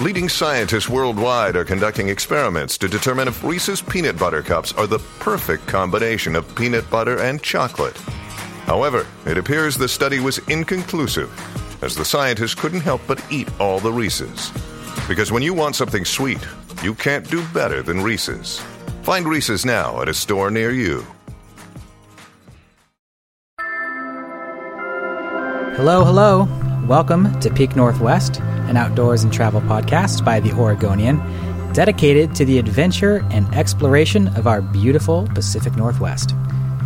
leading scientists worldwide are conducting experiments to determine if Reese's Peanut Butter Cups are the perfect combination of peanut butter and chocolate. However, it appears the study was inconclusive, as the scientists couldn't help but eat all the Reese's. Because when you want something sweet, you can't do better than Reese's. Find Reese's now at a store near you. Hello, hello. Welcome to Peak Northwest, an outdoors and travel podcast by the Oregonian, dedicated to the adventure and exploration of our beautiful Pacific Northwest.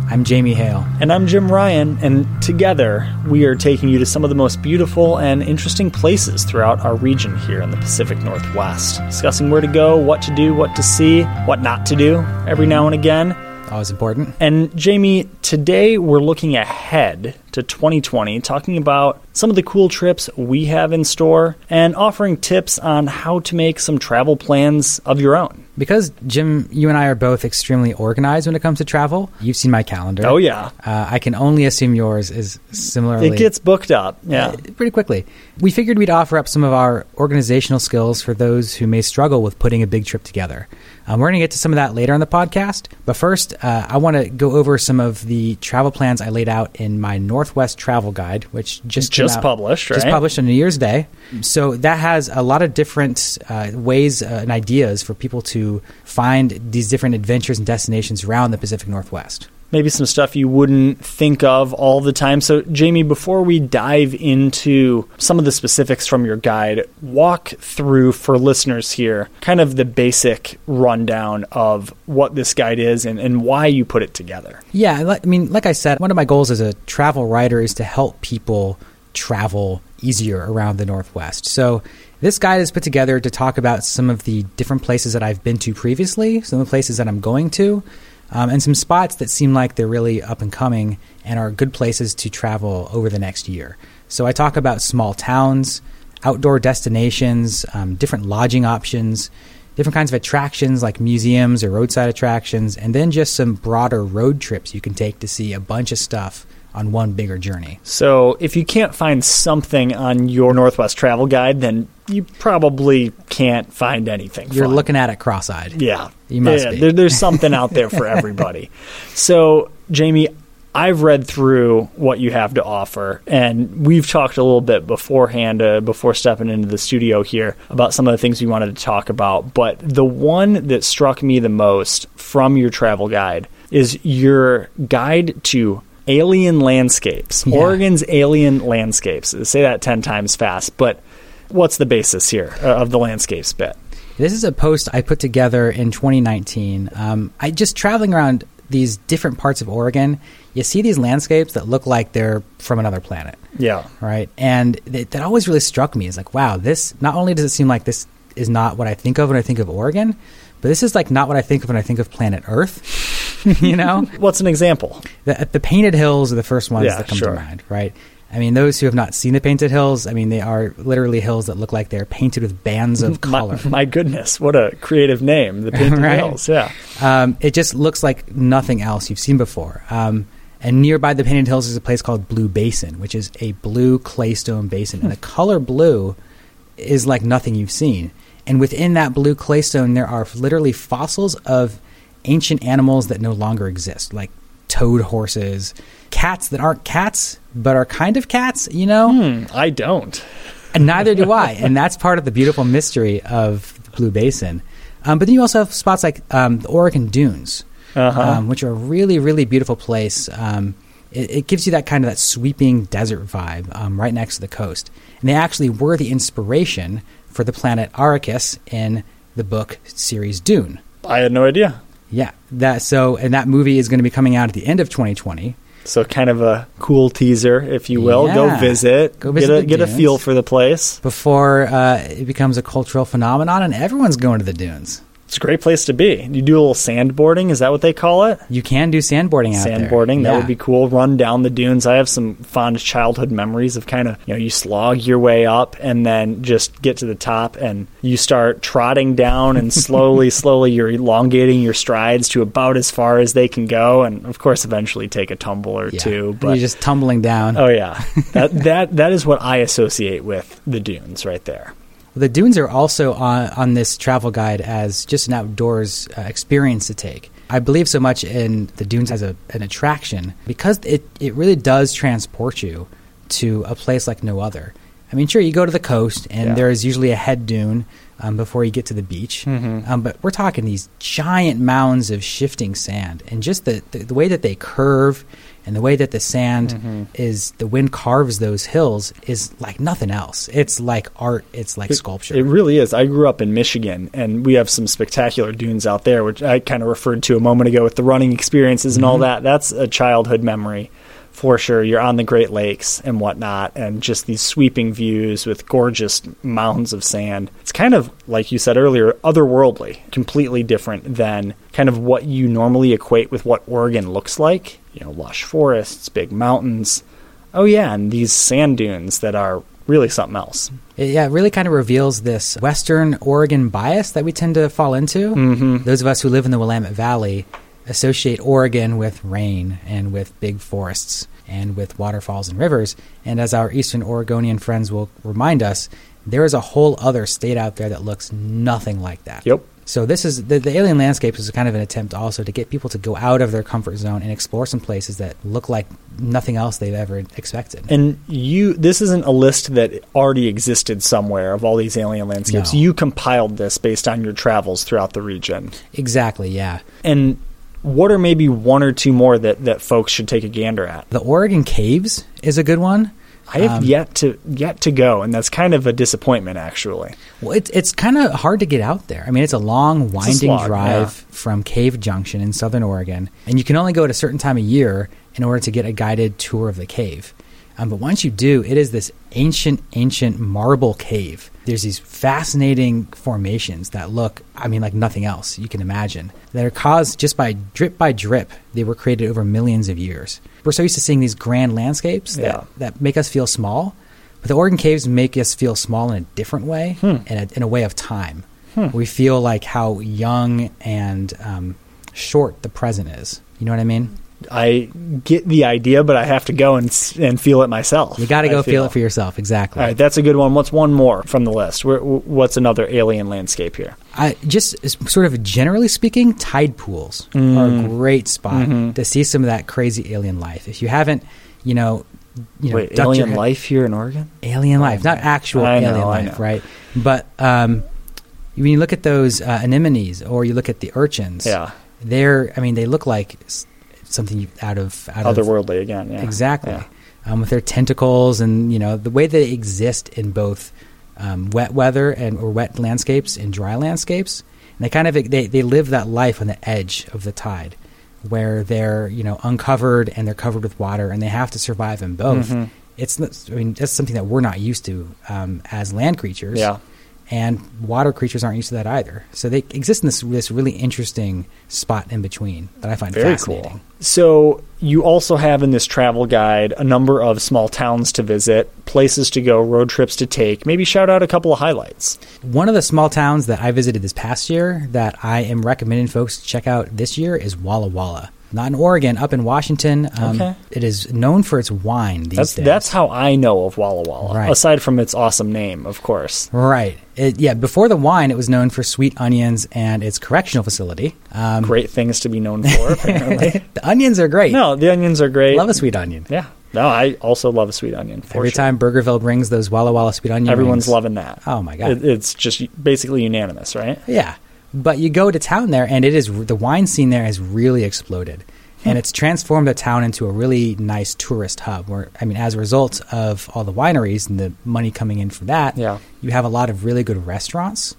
I'm Jamie Hale. And I'm Jim Ryan, and together we are taking you to some of the most beautiful and interesting places throughout our region here in the Pacific Northwest, discussing where to go, what to do, what to see, what not to do every now and again. Always important. And Jamie, today we're looking ahead to 2020, talking about some of the cool trips we have in store and offering tips on how to make some travel plans of your own. Because, Jim, you and I are both extremely organized when it comes to travel. You've seen my calendar. Oh, yeah. Uh, I can only assume yours is similarly. It gets booked up, yeah. Uh, pretty quickly. We figured we'd offer up some of our organizational skills for those who may struggle with putting a big trip together. Um, we're going to get to some of that later in the podcast. But first, uh, I want to go over some of the travel plans I laid out in my Northwest Travel Guide, which just just out, published, right? Just published on New Year's Day. So that has a lot of different uh, ways uh, and ideas for people to find these different adventures and destinations around the Pacific Northwest maybe some stuff you wouldn't think of all the time. So, Jamie, before we dive into some of the specifics from your guide, walk through for listeners here kind of the basic rundown of what this guide is and, and why you put it together. Yeah, I mean, like I said, one of my goals as a travel writer is to help people travel easier around the Northwest. So, this guide is put together to talk about some of the different places that I've been to previously, some of the places that I'm going to, um, and some spots that seem like they're really up and coming and are good places to travel over the next year. So I talk about small towns, outdoor destinations, um, different lodging options, different kinds of attractions like museums or roadside attractions, and then just some broader road trips you can take to see a bunch of stuff on one bigger journey. So, if you can't find something on your Northwest travel guide, then you probably can't find anything. You're fun. looking at it cross-eyed. Yeah, you must yeah, be. There, there's something out there for everybody. so, Jamie, I've read through what you have to offer, and we've talked a little bit beforehand, uh, before stepping into the studio here, about some of the things we wanted to talk about. But the one that struck me the most from your travel guide is your guide to alien landscapes. Yeah. Oregon's alien landscapes. Say that 10 times fast, but what's the basis here uh, of the landscapes bit? This is a post I put together in 2019. Um, I just traveling around these different parts of Oregon. You see these landscapes that look like they're from another planet. Yeah. Right. And th- that always really struck me. Is like, wow, this not only does it seem like this is not what I think of when I think of Oregon, but this is like not what I think of when I think of planet Earth. you know, What's an example? the, the painted hills are the first ones Yeah, that come sure. to mind, right? I mean, those who have not seen the painted hills, I mean, they are literally hills that look like they're painted with bands of color. My, my goodness, what a creative name. The Painted Right. Hills. Yeah. Um, it just looks like nothing else you've seen before. Um, and nearby the Painted Hills is a place called Blue Basin, which is a blue claystone basin. And the color blue is like nothing you've seen. And within that blue claystone, there are literally fossils of ancient animals that no longer exist, like toed horses, cats that aren't cats but are kind of cats, you know? Hmm, I don't. And neither do I. And that's part of the beautiful mystery of the Blue Basin. Um, but then you also have spots like um, the Oregon Dunes, Uh-huh. um, which are a really, really beautiful place. Um, it, it gives you that kind of that sweeping desert vibe um, right next to the coast. And they actually were the inspiration for the planet Arrakis in the book series Dune. I had no idea. Yeah, that so, and that movie is going to be coming out at the end of 2020. So kind of a cool teaser, if you will. Go visit. Go visit get a get a feel for the place. Before uh, it becomes a cultural phenomenon and everyone's going to the dunes. It's a great place to be. You do a little sandboarding. Is that what they call it? You can do sandboarding out there. Sandboarding. That Yeah. would be cool. Run down the dunes. I have some fond childhood memories of kind of you know you slog your way up and then just get to the top and you start trotting down and slowly, slowly you're elongating your strides to about as far as they can go and of course eventually take a tumble or Yeah. two. But you're just tumbling down. oh yeah, that that that is what I associate with the dunes right there. The dunes are also on, on this travel guide as just an outdoors uh, experience to take. I believe so much in the dunes as a, an attraction because it, it really does transport you to a place like no other. I mean, sure, you go to the coast and Yeah. there is usually a head dune um, before you get to the beach, Mm-hmm. um, but we're talking these giant mounds of shifting sand and just the, the, the way that they curve and the way that the sand Mm-hmm. is the wind carves those hills is like nothing else. It's like art. It's like sculpture. It really is. I grew up in Michigan, and we have some spectacular dunes out there, which I kind of referred to a moment ago with the running experiences and all that. That's a childhood memory for sure. You're on the Great Lakes and whatnot, and just these sweeping views with gorgeous mounds of sand. It's kind of, like you said earlier, otherworldly, completely different than kind of what you normally equate with what Oregon looks like. You know, lush forests, big mountains. Oh, yeah, and these sand dunes that are really something else. Yeah, it really kind of reveals this Western Oregon bias that we tend to fall into. Mm-hmm. Those of us who live in the Willamette Valley associate Oregon with rain and with big forests and with waterfalls and rivers. And as our Eastern Oregonian friends will remind us, there is a whole other state out there that looks nothing like that. Yep. So this is the, the alien landscapes is kind of an attempt also to get people to go out of their comfort zone and explore some places that look like nothing else they've ever expected. And you, this isn't a list that already existed somewhere of all these alien landscapes. No. You compiled this based on your travels throughout the region. exactly, yeah. And what are maybe one or two more that, that folks should take a gander at? The Oregon Caves is a good one. I have Um, yet to yet to go, and that's kind of a disappointment, actually. Well, it's it's kind of hard to get out there. I mean, it's a long, winding slog, drive yeah. from Cave Junction in Southern Oregon, and you can only go at a certain time of year in order to get a guided tour of the cave. Um, but once you do, it is this ancient, ancient marble cave. There's these fascinating formations that look, I mean, like nothing else you can imagine. That are caused just by drip by drip. They were created over millions of years. We're so used to seeing these grand landscapes that, Yeah. that make us feel small, but the Oregon caves make us feel small in a different way, in, a, in a way of time. We feel like how young and um, short the present is. You know what I mean? I get the idea, but I have to go and and feel it myself. You got to go feel it for yourself. Exactly. All right, that's a good one. What's one more from the list? Where, what's another alien landscape here? I just sort of generally speaking, tide pools are a great spot to see some of that crazy alien life. If you haven't, you know, you know, Wait, alien life here in Oregon? alien life, not actual I alien I life, right? But um, when you look at those uh, anemones or you look at the urchins, Yeah. they're, I mean, they look like something out of out of Otherworldly again. Yeah. Exactly. Yeah. Um, with their tentacles and you know the way they exist in both um, wet weather and or wet landscapes and dry landscapes, and they kind of they, they live that life on the edge of the tide, where they're you know uncovered and they're covered with water and they have to survive in both. Mm-hmm. It's not, I mean that's something that we're not used to um, as land creatures. Yeah. And water creatures aren't used to that either. So they exist in this this really interesting spot in between that I find Very fascinating. cool. So you also have in this travel guide a number of small towns to visit, places to go, road trips to take. Maybe shout out a couple of highlights. One of the small towns that I visited this past year that I am recommending folks to check out this year is Walla Walla. Not in Oregon, up in Washington. Um, Okay. It is known for its wine these That's days. that's how I know of Walla Walla. Right. Aside from its awesome name, of course. right. It, yeah, before the wine, it was known for sweet onions and its correctional facility. Um, Great things to be known for, apparently. the onions are great. no, the onions are great. Love a sweet onion. Yeah. No, I also love a sweet onion. Every sure. time Burgerville brings those Walla Walla sweet onion Everyone's rings- loving that. Oh, my God. It, it's just basically unanimous, right? Yeah, but you go to town there, and it is the wine scene there has really exploded, Hmm. and it's transformed the town into a really nice tourist hub. Where I mean, as a result of all the wineries and the money coming in for that, Yeah. you have a lot of really good restaurants.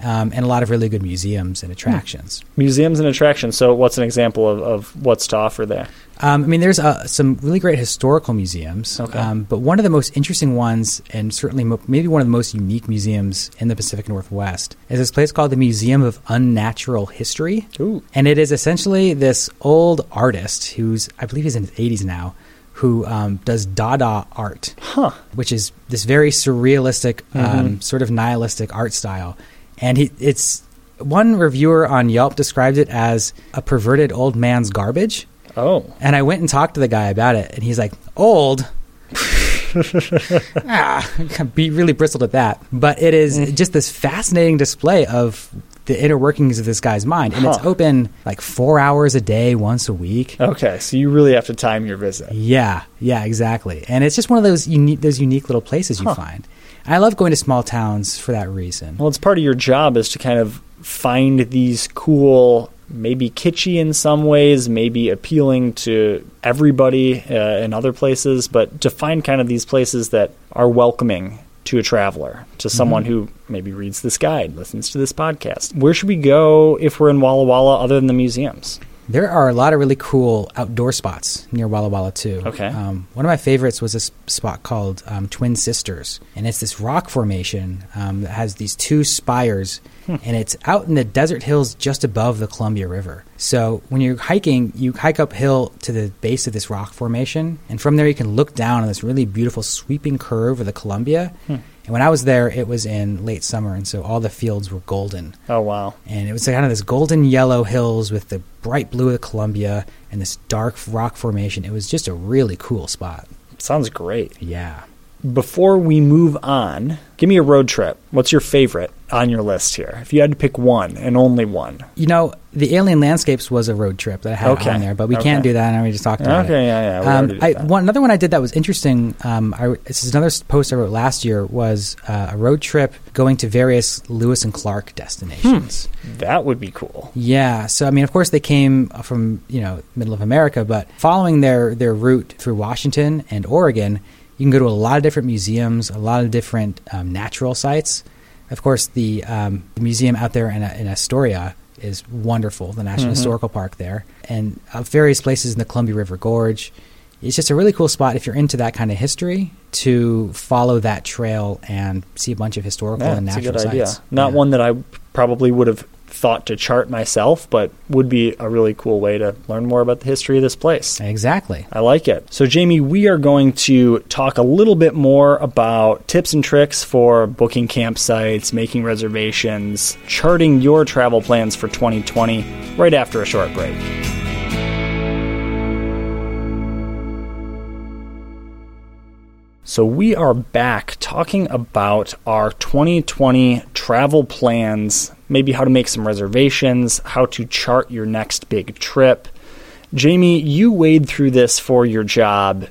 Um, and a lot of really good museums and attractions. Museums and attractions. So, what's an example of, of what's to offer there? Um, I mean, there's uh, some really great historical museums, Okay. um, but one of the most interesting ones, and certainly mo- maybe one of the most unique museums in the Pacific Northwest, is this place called the Museum of Unnatural History. Ooh. And it is essentially this old artist who's, I believe he's in his 80s now, who um, does Dada art, Huh. which is this very surrealistic, um, sort of nihilistic art style. And he, it's one reviewer on Yelp described it as a perverted old man's garbage. Oh. And I went and talked to the guy about it, and he's like, "Old." ah, be really bristled at that. But it is just this fascinating display of the inner workings of this guy's mind, and it's open like four hours a day, once a week. Okay. So, you really have to time your visit. Yeah, yeah, exactly. And it's just one of those unique, those unique little places you find. I love going to small towns for that reason. Well, it's part of your job is to kind of find these cool, maybe kitschy in some ways, maybe appealing to everybody uh, in other places, but to find kind of these places that are welcoming to a traveler, to someone who maybe reads this guide, listens to this podcast. Where should we go if we're in Walla Walla other than the museums? There are a lot of really cool outdoor spots near Walla Walla too. Okay. Um, one of my favorites was this spot called um, Twin Sisters, and it's this rock formation um, that has these two spires, and it's out in the desert hills just above the Columbia River. So when you're hiking, you hike uphill to the base of this rock formation, and from there you can look down on this really beautiful sweeping curve of the Columbia. Hmm. And when I was there, it was in late summer, and so all the fields were golden Oh, wow. and it was kind of this golden yellow hills with the bright blue of the Columbia and this dark rock formation. It was just a really cool spot. Sounds great. Yeah. Before we move on, give me a road trip. What's your favorite on your list here? If you had to pick one and only one. You know, the Alien Landscapes was a road trip that I had Okay. on there, but we Okay. can't do that. And we just talked about it. Okay, yeah, yeah. we Um, I, one, another one I did that was interesting. Um, I, this is another post I wrote last year. Was uh, a road trip going to various Lewis and Clark destinations. That would be cool. Yeah, so I mean, of course, they came from you know middle of America, but following their their route through Washington and Oregon, you can go to a lot of different museums, a lot of different um, natural sites. Of course, the, um, the museum out there in, in Astoria is wonderful, the National Historical Park there, and uh, various places in the Columbia River Gorge. It's just a really cool spot if you're into that kind of history to follow that trail and see a bunch of historical Yeah, and natural sites. Not Yeah. one that I probably would have thought to chart myself, but would be a really cool way to learn more about the history of this place. Exactly. I like it. So, Jamie, we are going to talk a little bit more about tips and tricks for booking campsites, making reservations, charting your travel plans for 2020 right after a short break. So, we are back talking about our 2020 travel plans, maybe how to make some reservations, how to chart your next big trip. Jamie, you wade through this for your job oh,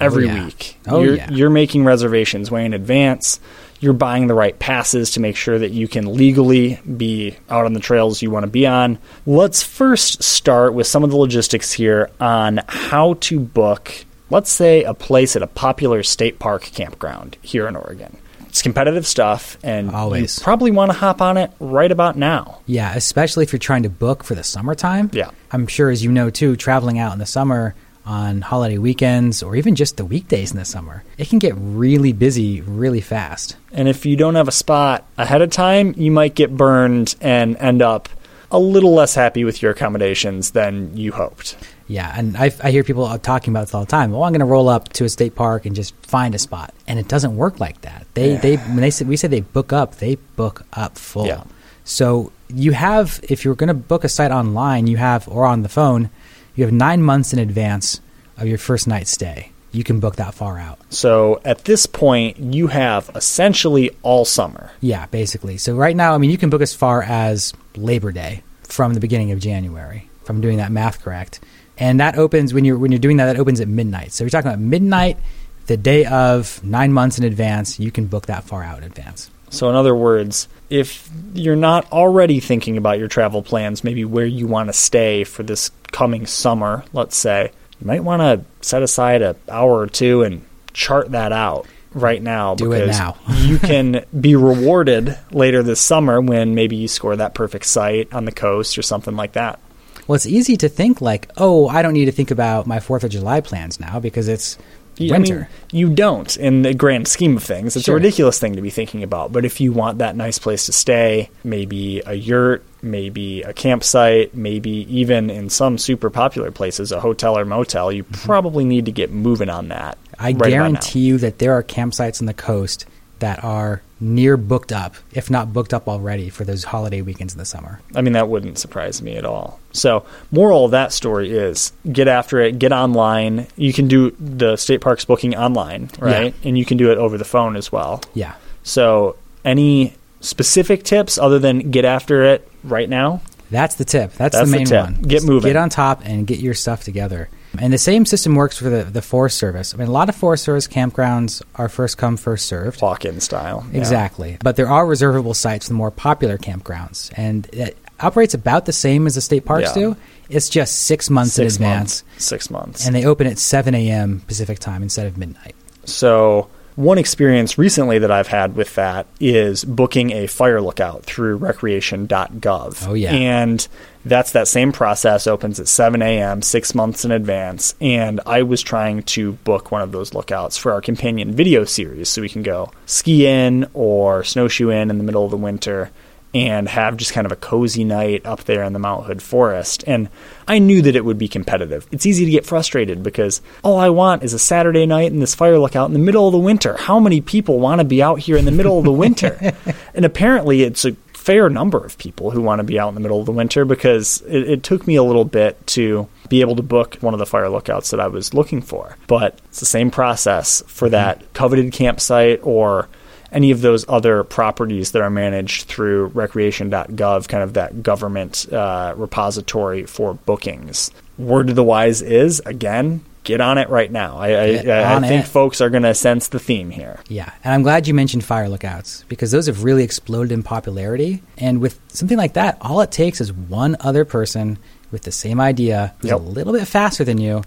every yeah. week. Oh, you're, yeah. you're making reservations way in advance. You're buying the right passes to make sure that you can legally be out on the trails you want to be on. Let's first start with some of the logistics here on how to book, let's say, a place at a popular state park campground here in Oregon. It's competitive stuff, and Always. you probably want to hop on it right about now. Yeah, especially if you're trying to book for the summertime. Yeah. I'm sure, as you know too, traveling out in the summer on holiday weekends or even just the weekdays in the summer, it can get really busy really fast. And if you don't have a spot ahead of time, you might get burned and end up a little less happy with your accommodations than you hoped. Yeah, and I, I hear people talking about this all the time. Well, I'm going to roll up to a state park and just find a spot, and it doesn't work like that. They they when they say we say they book up, they book up full. Yeah. So you have if you're going to book a site online, you have or on the phone, you have nine months in advance of your first night stay. You can book that far out. So at this point, you have essentially all summer. Yeah, basically. So right now, I mean, you can book as far as Labor Day from the beginning of January. If I'm doing that math correct, and that opens when you're when you're doing that. That opens at midnight. So you're talking about midnight, the day of, nine months in advance. You can book that far out in advance. So, in other words, if you're not already thinking about your travel plans, maybe where you want to stay for this coming summer, let's say, you might want to set aside an hour or two and chart that out. Right now Do it because now. you can be rewarded later this summer when maybe you score that perfect site on the coast or something like that. Well, it's easy to think like, oh, I don't need to think about my Fourth of July plans now because it's winter. I mean, you don't in the grand scheme of things. It's Sure. a ridiculous thing to be thinking about. But if you want that nice place to stay, maybe a yurt, maybe a campsite, maybe even in some super popular places, a hotel or motel, you mm-hmm. probably need to get moving on that. I right guarantee you that there are campsites on the coast that are near booked up, if not booked up already, for those holiday weekends in the summer. I mean, that wouldn't surprise me at all. So, moral of that story is get after it, get online. You can do the state parks booking online, right? And you can do it over the phone as well. Yeah. So, any specific tips other than get after it right now? That's the tip. That's, That's the the main tip. one. Get moving. Get on top and get your stuff together. And the same system works for the, the Forest Service. I mean, a lot of Forest Service campgrounds are first come, first served. Walk in style. Yeah. Exactly. But there are reservable sites for the more popular campgrounds. And it operates about the same as the state parks Yeah. do. It's just six months Six in advance. months. Six months. And they open at 7 a.m. Pacific time instead of midnight. So, one experience recently that I've had with that is booking a fire lookout through recreation.gov. Oh, yeah. And that's that same process, opens at 7 a.m., six months in advance. And I was trying to book one of those lookouts for our companion video series so we can go ski in or snowshoe in in the middle of the winter and have just kind of a cozy night up there in the Mount Hood forest. And I knew that it would be competitive. It's easy to get frustrated because all I want is a Saturday night and this fire lookout in the middle of the winter. How many people want to be out here in the middle of the winter? and apparently it's a fair number of people who want to be out in the middle of the winter because it, it took me a little bit to be able to book one of the fire lookouts that I was looking for. But it's the same process for mm-hmm. that coveted campsite or any of those other properties that are managed through recreation.gov, kind of that government uh, repository for bookings. Word to the wise is, again, get on it right now. I, I, Get I, on I think it. folks are going to sense the theme here. Yeah, and I'm glad you mentioned fire lookouts because those have really exploded in popularity. And with something like that, all it takes is one other person with the same idea who's Yep. a little bit faster than you,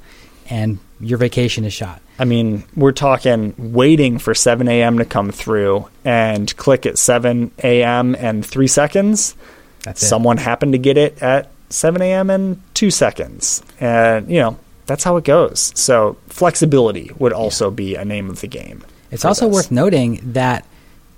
and your vacation is shot. I mean, we're talking waiting for 7 a.m. to come through and click at 7 a.m. and three seconds. That's it. Someone happened to get it at 7 a.m. and two seconds. And, you know, that's how it goes. So, flexibility would also be a name of the game. It's also this. worth noting that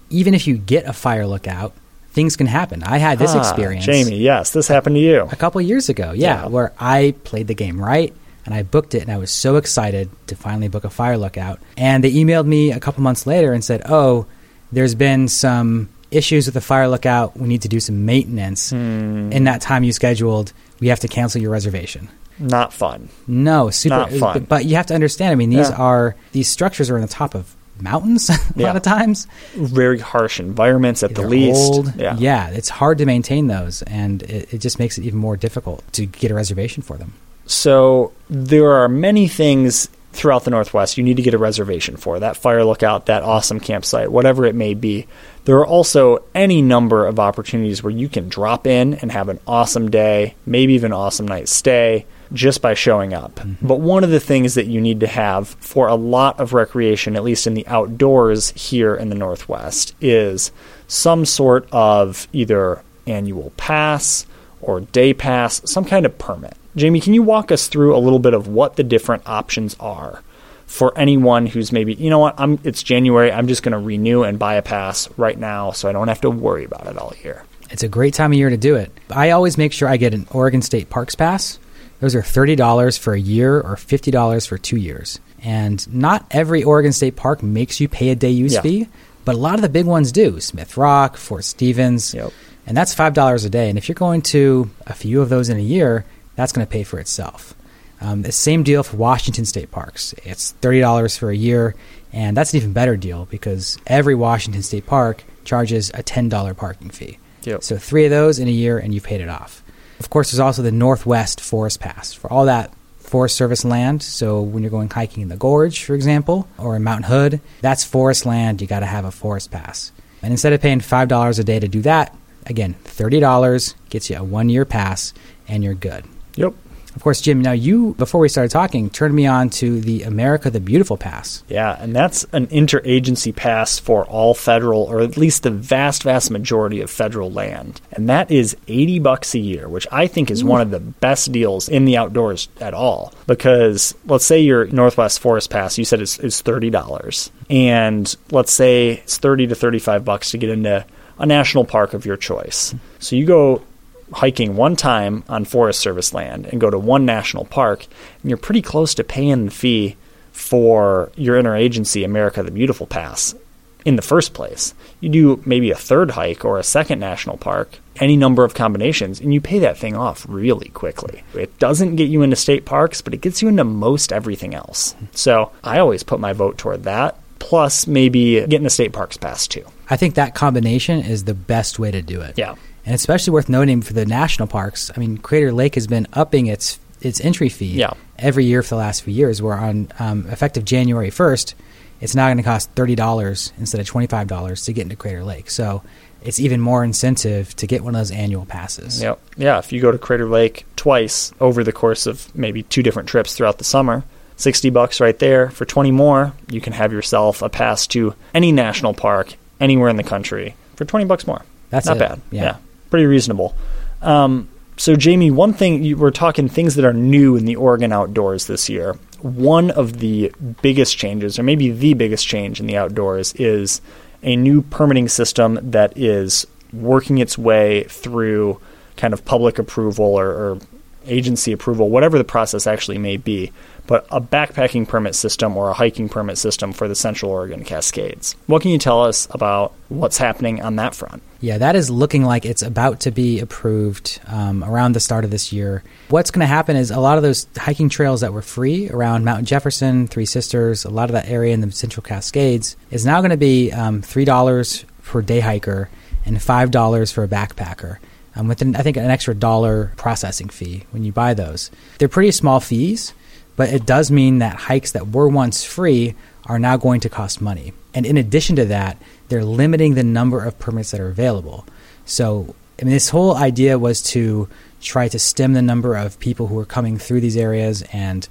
even if you get a fire lookout, things can happen. I had this Ah, experience. Jamie, yes, this happened to you. a couple years ago. Yeah, Yeah. where I played the game right and I booked it, and I was so excited to finally book a fire lookout. And they emailed me a couple months later and said, "Oh, there's been some issues with the fire lookout. We need to do some maintenance. Hmm. In that time you scheduled, we have to cancel your reservation." Not fun. No, super. Not fun. But, but you have to understand. I mean, these Yeah. are these structures are on the top of mountains a Yeah. lot of times. Very harsh environments at the They're least. old. Yeah. it's hard to maintain those, and it, it just makes it even more difficult to get a reservation for them. So there are many things throughout the Northwest you need to get a reservation for that fire lookout, that awesome campsite, whatever it may be. There are also any number of opportunities where you can drop in and have an awesome day, maybe even an awesome night stay just by showing up. Mm-hmm. But one of the things that you need to have for a lot of recreation, at least in the outdoors here in the Northwest, is some sort of either annual pass or day pass, some kind of permit. Jamie, can you walk us through a little bit of what the different options are for anyone who's maybe, you know what, I'm it's January, I'm just going to renew and buy a pass right now so I don't have to worry about it all year. It's a great time of year to do it. I always make sure I get an Oregon State Parks Pass. Those are $30 for a year or $50 for two years. And not every Oregon State Park makes you pay a day use Yeah. fee, but a lot of the big ones do. Smith Rock, Fort Stevens. Yep. And that's $5 a day. And if you're going to a few of those in a year, that's going to pay for itself. Um, the same deal for Washington State Parks. It's $30 for a year, and that's an even better deal because every Washington State Park charges a $10 parking fee. Yep. So three of those in a year, and you've paid it off. Of course, there's also the Northwest Forest Pass for all that Forest Service land. So when you're going hiking in the Gorge, for example, or in Mount Hood, that's forest land. You got to have a forest pass. And instead of paying five dollars a day to do that, again, thirty dollars gets you a one-year pass, and you're good. Yep. Of course, Jim, now you, before we started talking, turned me on to the America the Beautiful Pass. Yeah, and that's an interagency pass for all federal, or at least the vast, vast majority of federal land. And that is 80 bucks a year, which I think is one of the best deals in the outdoors at all. Because let's say your Northwest Forest Pass, you said it's, is $30. And let's say it's 30 to 35 bucks to get into a national park of your choice. So you go hiking one time on Forest Service land and go to one national park, and you're pretty close to paying the fee for your interagency America the Beautiful Pass in the first place. You do maybe a third hike or a second national park, any number of combinations, and you pay that thing off really quickly. It doesn't get you into state parks, but it gets you into most everything else. So I always put my vote toward that, plus maybe getting a state parks pass too. I think that combination is the best way to do it. Yeah. And especially worth noting for the national parks. I mean, Crater Lake has been upping its its entry fee Yeah. every year for the last few years. Where on um, effective January first, it's now going to cost thirty dollars instead of twenty five dollars to get into Crater Lake. So it's even more incentive to get one of those annual passes. Yep. Yeah, if you go to Crater Lake twice over the course of maybe two different trips throughout the summer, 60 bucks right there. For 20 more, you can have yourself a pass to any national park anywhere in the country for 20 bucks more. That's not it. bad. Yeah. Pretty reasonable. Um, so, Jamie, one thing you, we're talking things that are new in the Oregon outdoors this year. One of the biggest changes, or maybe the biggest change in the outdoors, is a new permitting system that is working its way through kind of public approval or, or agency approval, whatever the process actually may be, but a backpacking permit system or a hiking permit system for the Central Oregon Cascades. What can you tell us about what's happening on that front? Yeah, that is looking like it's about to be approved um, around the start of this year. What's going to happen is a lot of those hiking trails that were free around Mount Jefferson, Three Sisters, a lot of that area in the Central Cascades is now going to be um, $3 for a day hiker and $5 for a backpacker. Um, with, an, I think, an extra dollar processing fee when you buy those. They're pretty small fees, but it does mean that hikes that were once free are now going to cost money. And in addition to that, they're limiting the number of permits that are available. So, I mean, this whole idea was to try to stem the number of people who are coming through these areas and,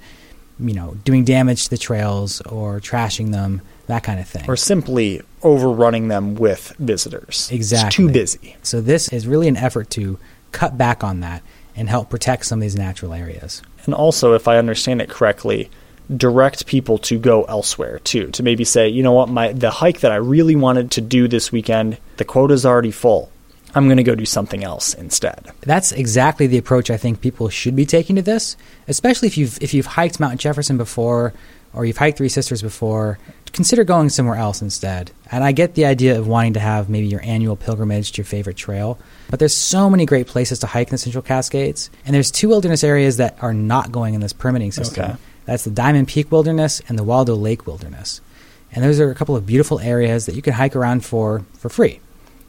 you know, doing damage to the trails or trashing them, that kind of thing. Or simply overrunning them with visitors. Exactly. It's too busy. So, this is really an effort to cut back on that and help protect some of these natural areas. And also, if I understand it correctly, direct people to go elsewhere too. To maybe say, you know what, my the hike that I really wanted to do this weekend, the quota's already full. I'm going to go do something else instead. That's exactly the approach I think people should be taking to this, especially if you've if you've hiked Mount Jefferson before or you've hiked Three Sisters before. Consider going somewhere else instead. And I get the idea of wanting to have maybe your annual pilgrimage to your favorite trail, but there's so many great places to hike in the Central Cascades, and there's two wilderness areas that are not going in this permitting system. Okay. That's the Diamond Peak Wilderness and the Waldo Lake Wilderness. And those are a couple of beautiful areas that you can hike around for for free.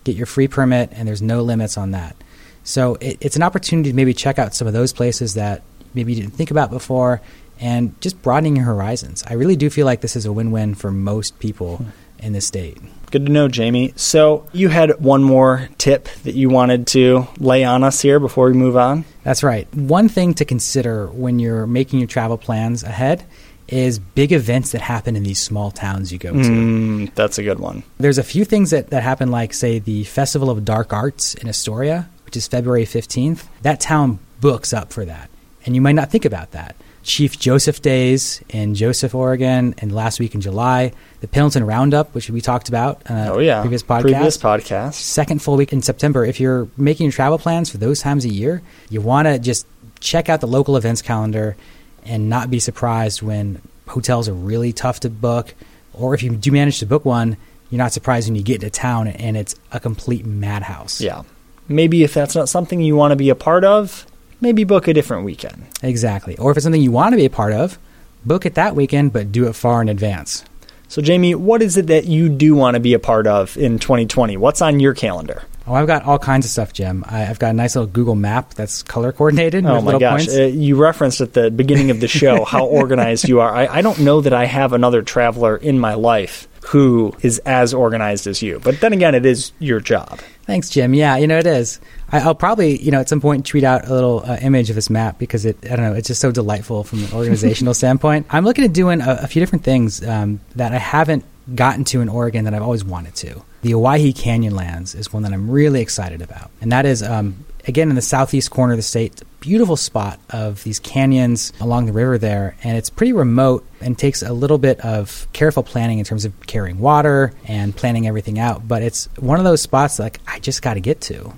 Get your free permit, and there's no limits on that. So it, it's an opportunity to maybe check out some of those places that maybe you didn't think about before, and just broadening your horizons. I really do feel like this is a win-win for most people in the state. Good to know, Jamie. So, you had one more tip that you wanted to lay on us here before we move on? That's right. One thing to consider when you're making your travel plans ahead is big events that happen in these small towns you go to. Mm, that's a good one. There's a few things that, that happen, like, say, the Festival of Dark Arts in Astoria, which is February 15th. That town books up for that. And you might not think about that. Chief Joseph Days in Joseph, Oregon, and last week in July. The Pendleton Roundup, which we talked about a Oh, yeah. previous podcast. Previous podcast. second full week in September. If you're making your travel plans for those times a year, you want to just check out the local events calendar and not be surprised when hotels are really tough to book. Or if you do manage to book one, you're not surprised when you get to town and it's a complete madhouse. Yeah. Maybe if that's not something you want to be a part of, maybe book a different weekend. Exactly. Or if it's something you want to be a part of, book it that weekend, but do it far in advance. So, Jamie, what is it that you do want to be a part of in 2020? What's on your calendar? Oh, I've got all kinds of stuff, Jim. I, I've got a nice little Google map that's color coordinated. Oh my gosh! points. Uh, you referenced at the beginning of the show how organized you are. I, I don't know that I have another traveler in my life who is as organized as you. But then again, it is your job. Thanks, Jim. Yeah, you know it is. I, I'll probably, you know, at some point tweet out a little uh, image of this map because it, I don't know, it's just so delightful from an organizational standpoint. I'm looking at doing a, a few different things um, that I haven't gotten to in Oregon that I've always wanted to. The Owyhee Canyonlands is one that I'm really excited about, and that is um, again in the southeast corner of the state. Beautiful spot of these canyons along the river there, and it's pretty remote and takes a little bit of careful planning in terms of carrying water and planning everything out. But it's one of those spots that, like I just got to get to.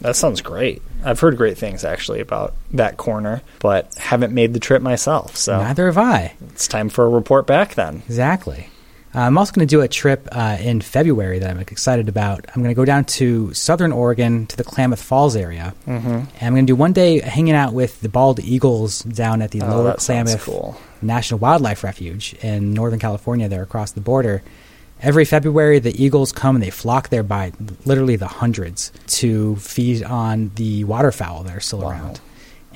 That sounds great. I've heard great things actually about that corner, but haven't made the trip myself. So Neither have I. it's time for a report back then. Exactly. Uh, I'm also going to do a trip uh, in February that I'm excited about. I'm going to go down to southern Oregon to the Klamath Falls area. Mm-hmm. And I'm going to do one day hanging out with the bald eagles down at the Oh, Lower Klamath cool. National Wildlife Refuge in Northern California, there across the border. Every February, the eagles come and they flock there by literally the hundreds to feed on the waterfowl that are still around.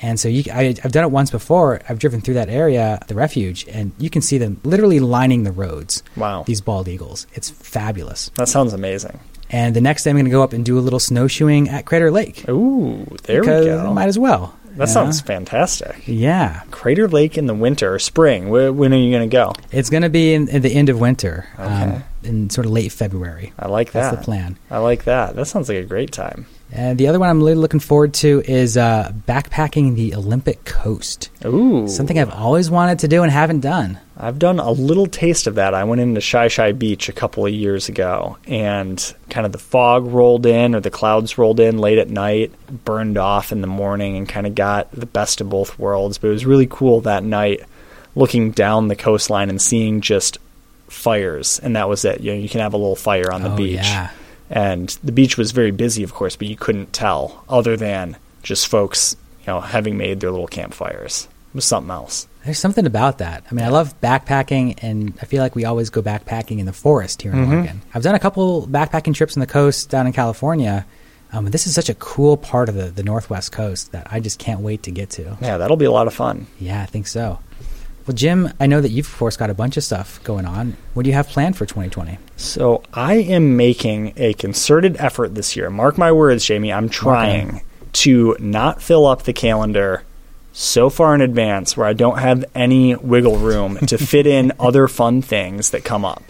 And so you, I, I've done it once before. I've driven through that area, the refuge, and you can see them literally lining the roads. Wow. These bald eagles. It's fabulous. That sounds amazing. And the next day, I'm going to go up and do a little snowshoeing at Crater Lake. Ooh, there we go. Might as well. that you sounds fantastic. Yeah. Crater Lake in the winter or spring. Wh- When are you going to go? It's going to be in, in the end of winter, Okay. um, in sort of late February. I like that. That's the plan. I like that. That sounds like a great time. And the other one I'm really looking forward to is uh, backpacking the Olympic coast. Ooh, Something I've always wanted to do and haven't done. I've done a little taste of that. I went into Shi Shi Beach a couple of years ago, and kind of the fog rolled in, or the clouds rolled in late at night, burned off in the morning, and kind of got the best of both worlds. But it was really cool that night, looking down the coastline and seeing just fires, and that was it. You know, you can have a little fire on the Oh, beach, yeah. And the beach was very busy, of course, but you couldn't tell other than just folks, you know, having made their little campfires. It was something else. There's something about that. I mean, I love backpacking, and I feel like we always go backpacking in the forest here in Mm-hmm. Oregon. I've done a couple backpacking trips on the coast down in California. Um, but this is such a cool part of the, the Northwest coast that I just can't wait to get to. Yeah, that'll be a lot of fun. Yeah, I think so. Well, Jim, I know that you've, of course, got a bunch of stuff going on. What do you have planned for 2020? So I am making a concerted effort this year. Mark my words, Jamie. I'm trying to not fill up the calendar so far in advance where I don't have any wiggle room to fit in other fun things that come up.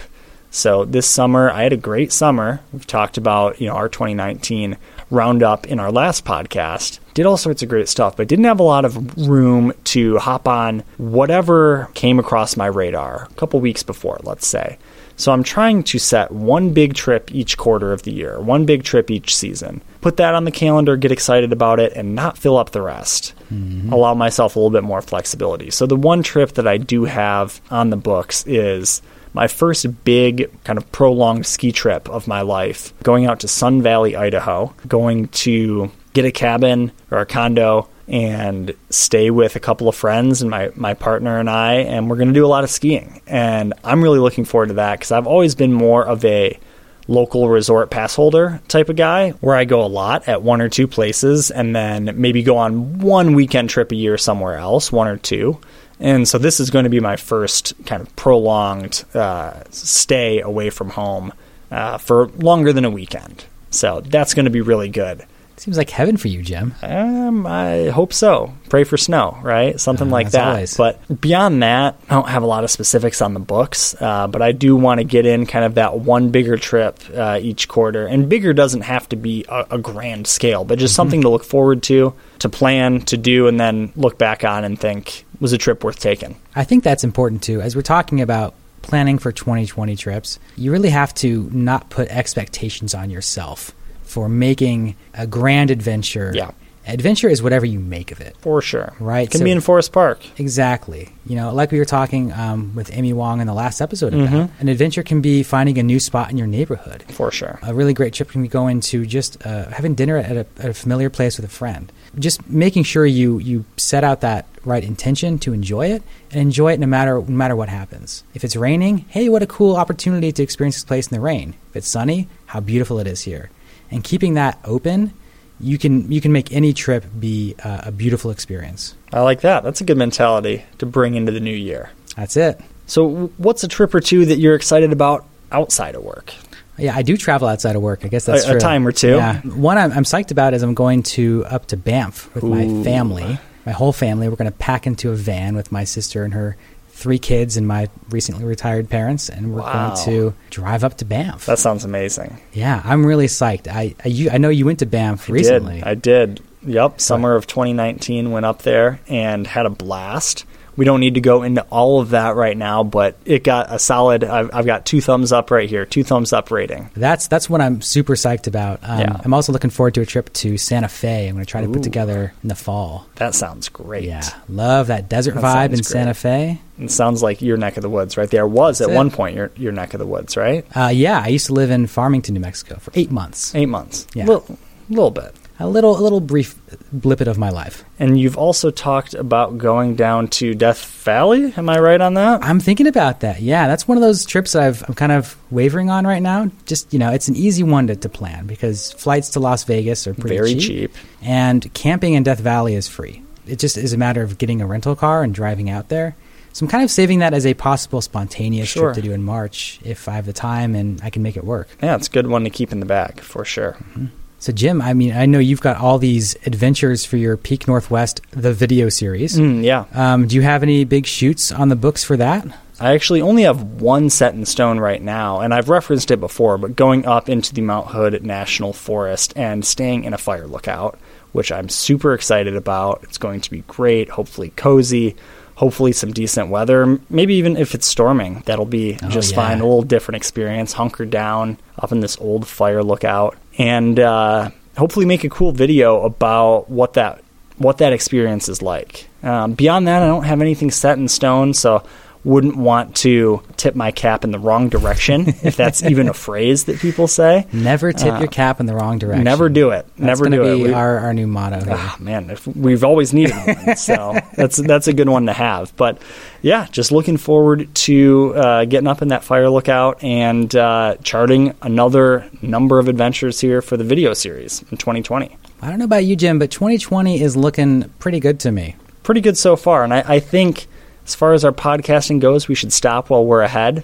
So this summer, I had a great summer. We've talked about you know our 2019 roundup in our last podcast. Did all sorts of great stuff, but didn't have a lot of room to hop on whatever came across my radar a couple weeks before, let's say. So I'm trying to set one big trip each quarter of the year, one big trip each season. Put that on the calendar, get excited about it, and not fill up the rest. Mm-hmm. Allow myself a little bit more flexibility. So the one trip that I do have on the books is my first big kind of prolonged ski trip of my life, going out to Sun Valley, Idaho, going to get a cabin or a condo and stay with a couple of friends and my, my partner and I, and we're going to do a lot of skiing. And I'm really looking forward to that because I've always been more of a local resort pass holder type of guy where I go a lot at one or two places and then maybe go on one weekend trip a year somewhere else, one or two. And so this is going to be my first kind of prolonged uh, stay away from home uh, for longer than a weekend. So that's going to be really good. Seems like heaven for you, Jim. Um, I hope so. Pray for snow, right? Something Uh, like that. always. But beyond that, I don't have a lot of specifics on the books. Uh, but I do want to get in kind of that one bigger trip uh, each quarter, and bigger doesn't have to be a, a grand scale, but Mm-hmm. just something to look forward to, to plan, to do, and then look back on and think was a trip worth taking. I think that's important too. As we're talking about planning for 2020 trips, you really have to not put expectations on yourself for making a grand adventure. Yeah. Adventure is whatever you make of it. For sure. Right, Can so- be in Forest Park. Exactly. You know, like we were talking um, with Amy Wong in the last episode Mm-hmm. about, an adventure can be finding a new spot in your neighborhood. For sure. A really great trip can be going to just uh, having dinner at a, at a familiar place with a friend. Just making sure you, you set out that right intention to enjoy it and enjoy it no matter no matter what happens. If it's raining, hey, what a cool opportunity to experience this place in the rain. If it's sunny, how beautiful it is here. And keeping that open, you can you can make any trip be uh, a beautiful experience. I like that. That's a good mentality to bring into the new year. That's it. So, what's a trip or two that you're excited about outside of work. Yeah, I do travel outside of work. I guess that's A- a true. time or two. Yeah. One I'm, I'm psyched about is I'm going to up to Banff with my family, my whole family. We're going to pack into a van with my sister and her three kids and my recently retired parents, and we're Wow. going to drive up to Banff. That sounds amazing. yeah, I'm really psyched. I I, you, I know you went to Banff recently. Did. I did. Yep. Summer of 2019 went up there and had a blast. We don't need to go into all of that right now, but it got a solid. I've, I've got two thumbs up right here, two thumbs up rating. That's that's what I'm super psyched about. Um, Yeah. I'm also looking forward to a trip to Santa Fe. I'm going to try to put together in the fall. That sounds great. Yeah, love that desert That vibe in sounds Santa. Fe. It sounds like your neck of the woods right there. Was at That's one point your your neck of the woods, right? Uh, yeah, I used to live in Farmington, New Mexico for eight months. Eight months. Yeah. Little, little bit. A little, a little brief blippet of my life. And you've also talked about going down to Death Valley. Am I right on that? I'm thinking about that. Yeah, that's one of those trips I've, I'm kind of wavering on right now. Just you know, it's an easy one to, to plan because flights to Las Vegas are pretty Very cheap, cheap. and camping in Death Valley is free. It just is a matter of getting a rental car and driving out there. So I'm kind of saving that as a possible spontaneous Sure. trip to do in March if I have the time and I can make it work. Yeah, it's a good one to keep in the bag for sure. Mm-hmm. So Jim, I mean, I know you've got all these adventures for your Peak Northwest the video series. Mm, yeah. Um, do you have any big shoots on the books for that? I actually only have one set in stone right now, and I've referenced it before, but going up into the Mount Hood National Forest and staying in a fire lookout, which I'm super excited about. It's going to be great, hopefully cozy, hopefully some decent weather. Maybe even if it's storming, that'll be Oh, just yeah. fine. A little different experience. Hunker down up in this old fire lookout, and uh, hopefully make a cool video about what that what that experience is like. Um, beyond that, I don't have anything set in stone, so wouldn't want to tip my cap in the wrong direction, if that's even a phrase that people say. Never tip Uh, your cap in the wrong direction. Never do it. That's Never do it. We- our, our new motto. Ah, man, if we've always needed one, so that's that's a good one to have. But yeah, just looking forward to uh, getting up in that fire lookout and uh, charting another number of adventures here for the video series in 2020. I don't know about you, Jim, but 2020 is looking pretty good to me. Pretty good so far, and I, I think as far as our podcasting goes, we should stop while we're ahead,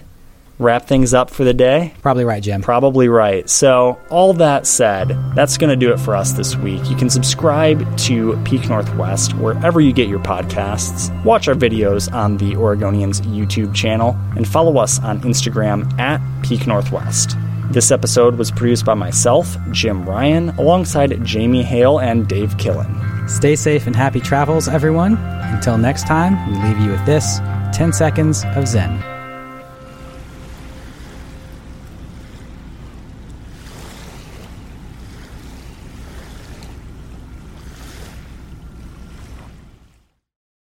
wrap things up for the day. Probably right, Jim. Probably right. So, all that said, that's going to do it for us this week. You can subscribe to Peak Northwest wherever you get your podcasts, watch our videos on the Oregonian's YouTube channel, and follow us on Instagram at Peak Northwest. This episode was produced by myself, Jim Ryan, alongside Jamie Hale and Dave Killen. Stay safe and happy travels, everyone. Until next time, we leave you with this 10 seconds of Zen.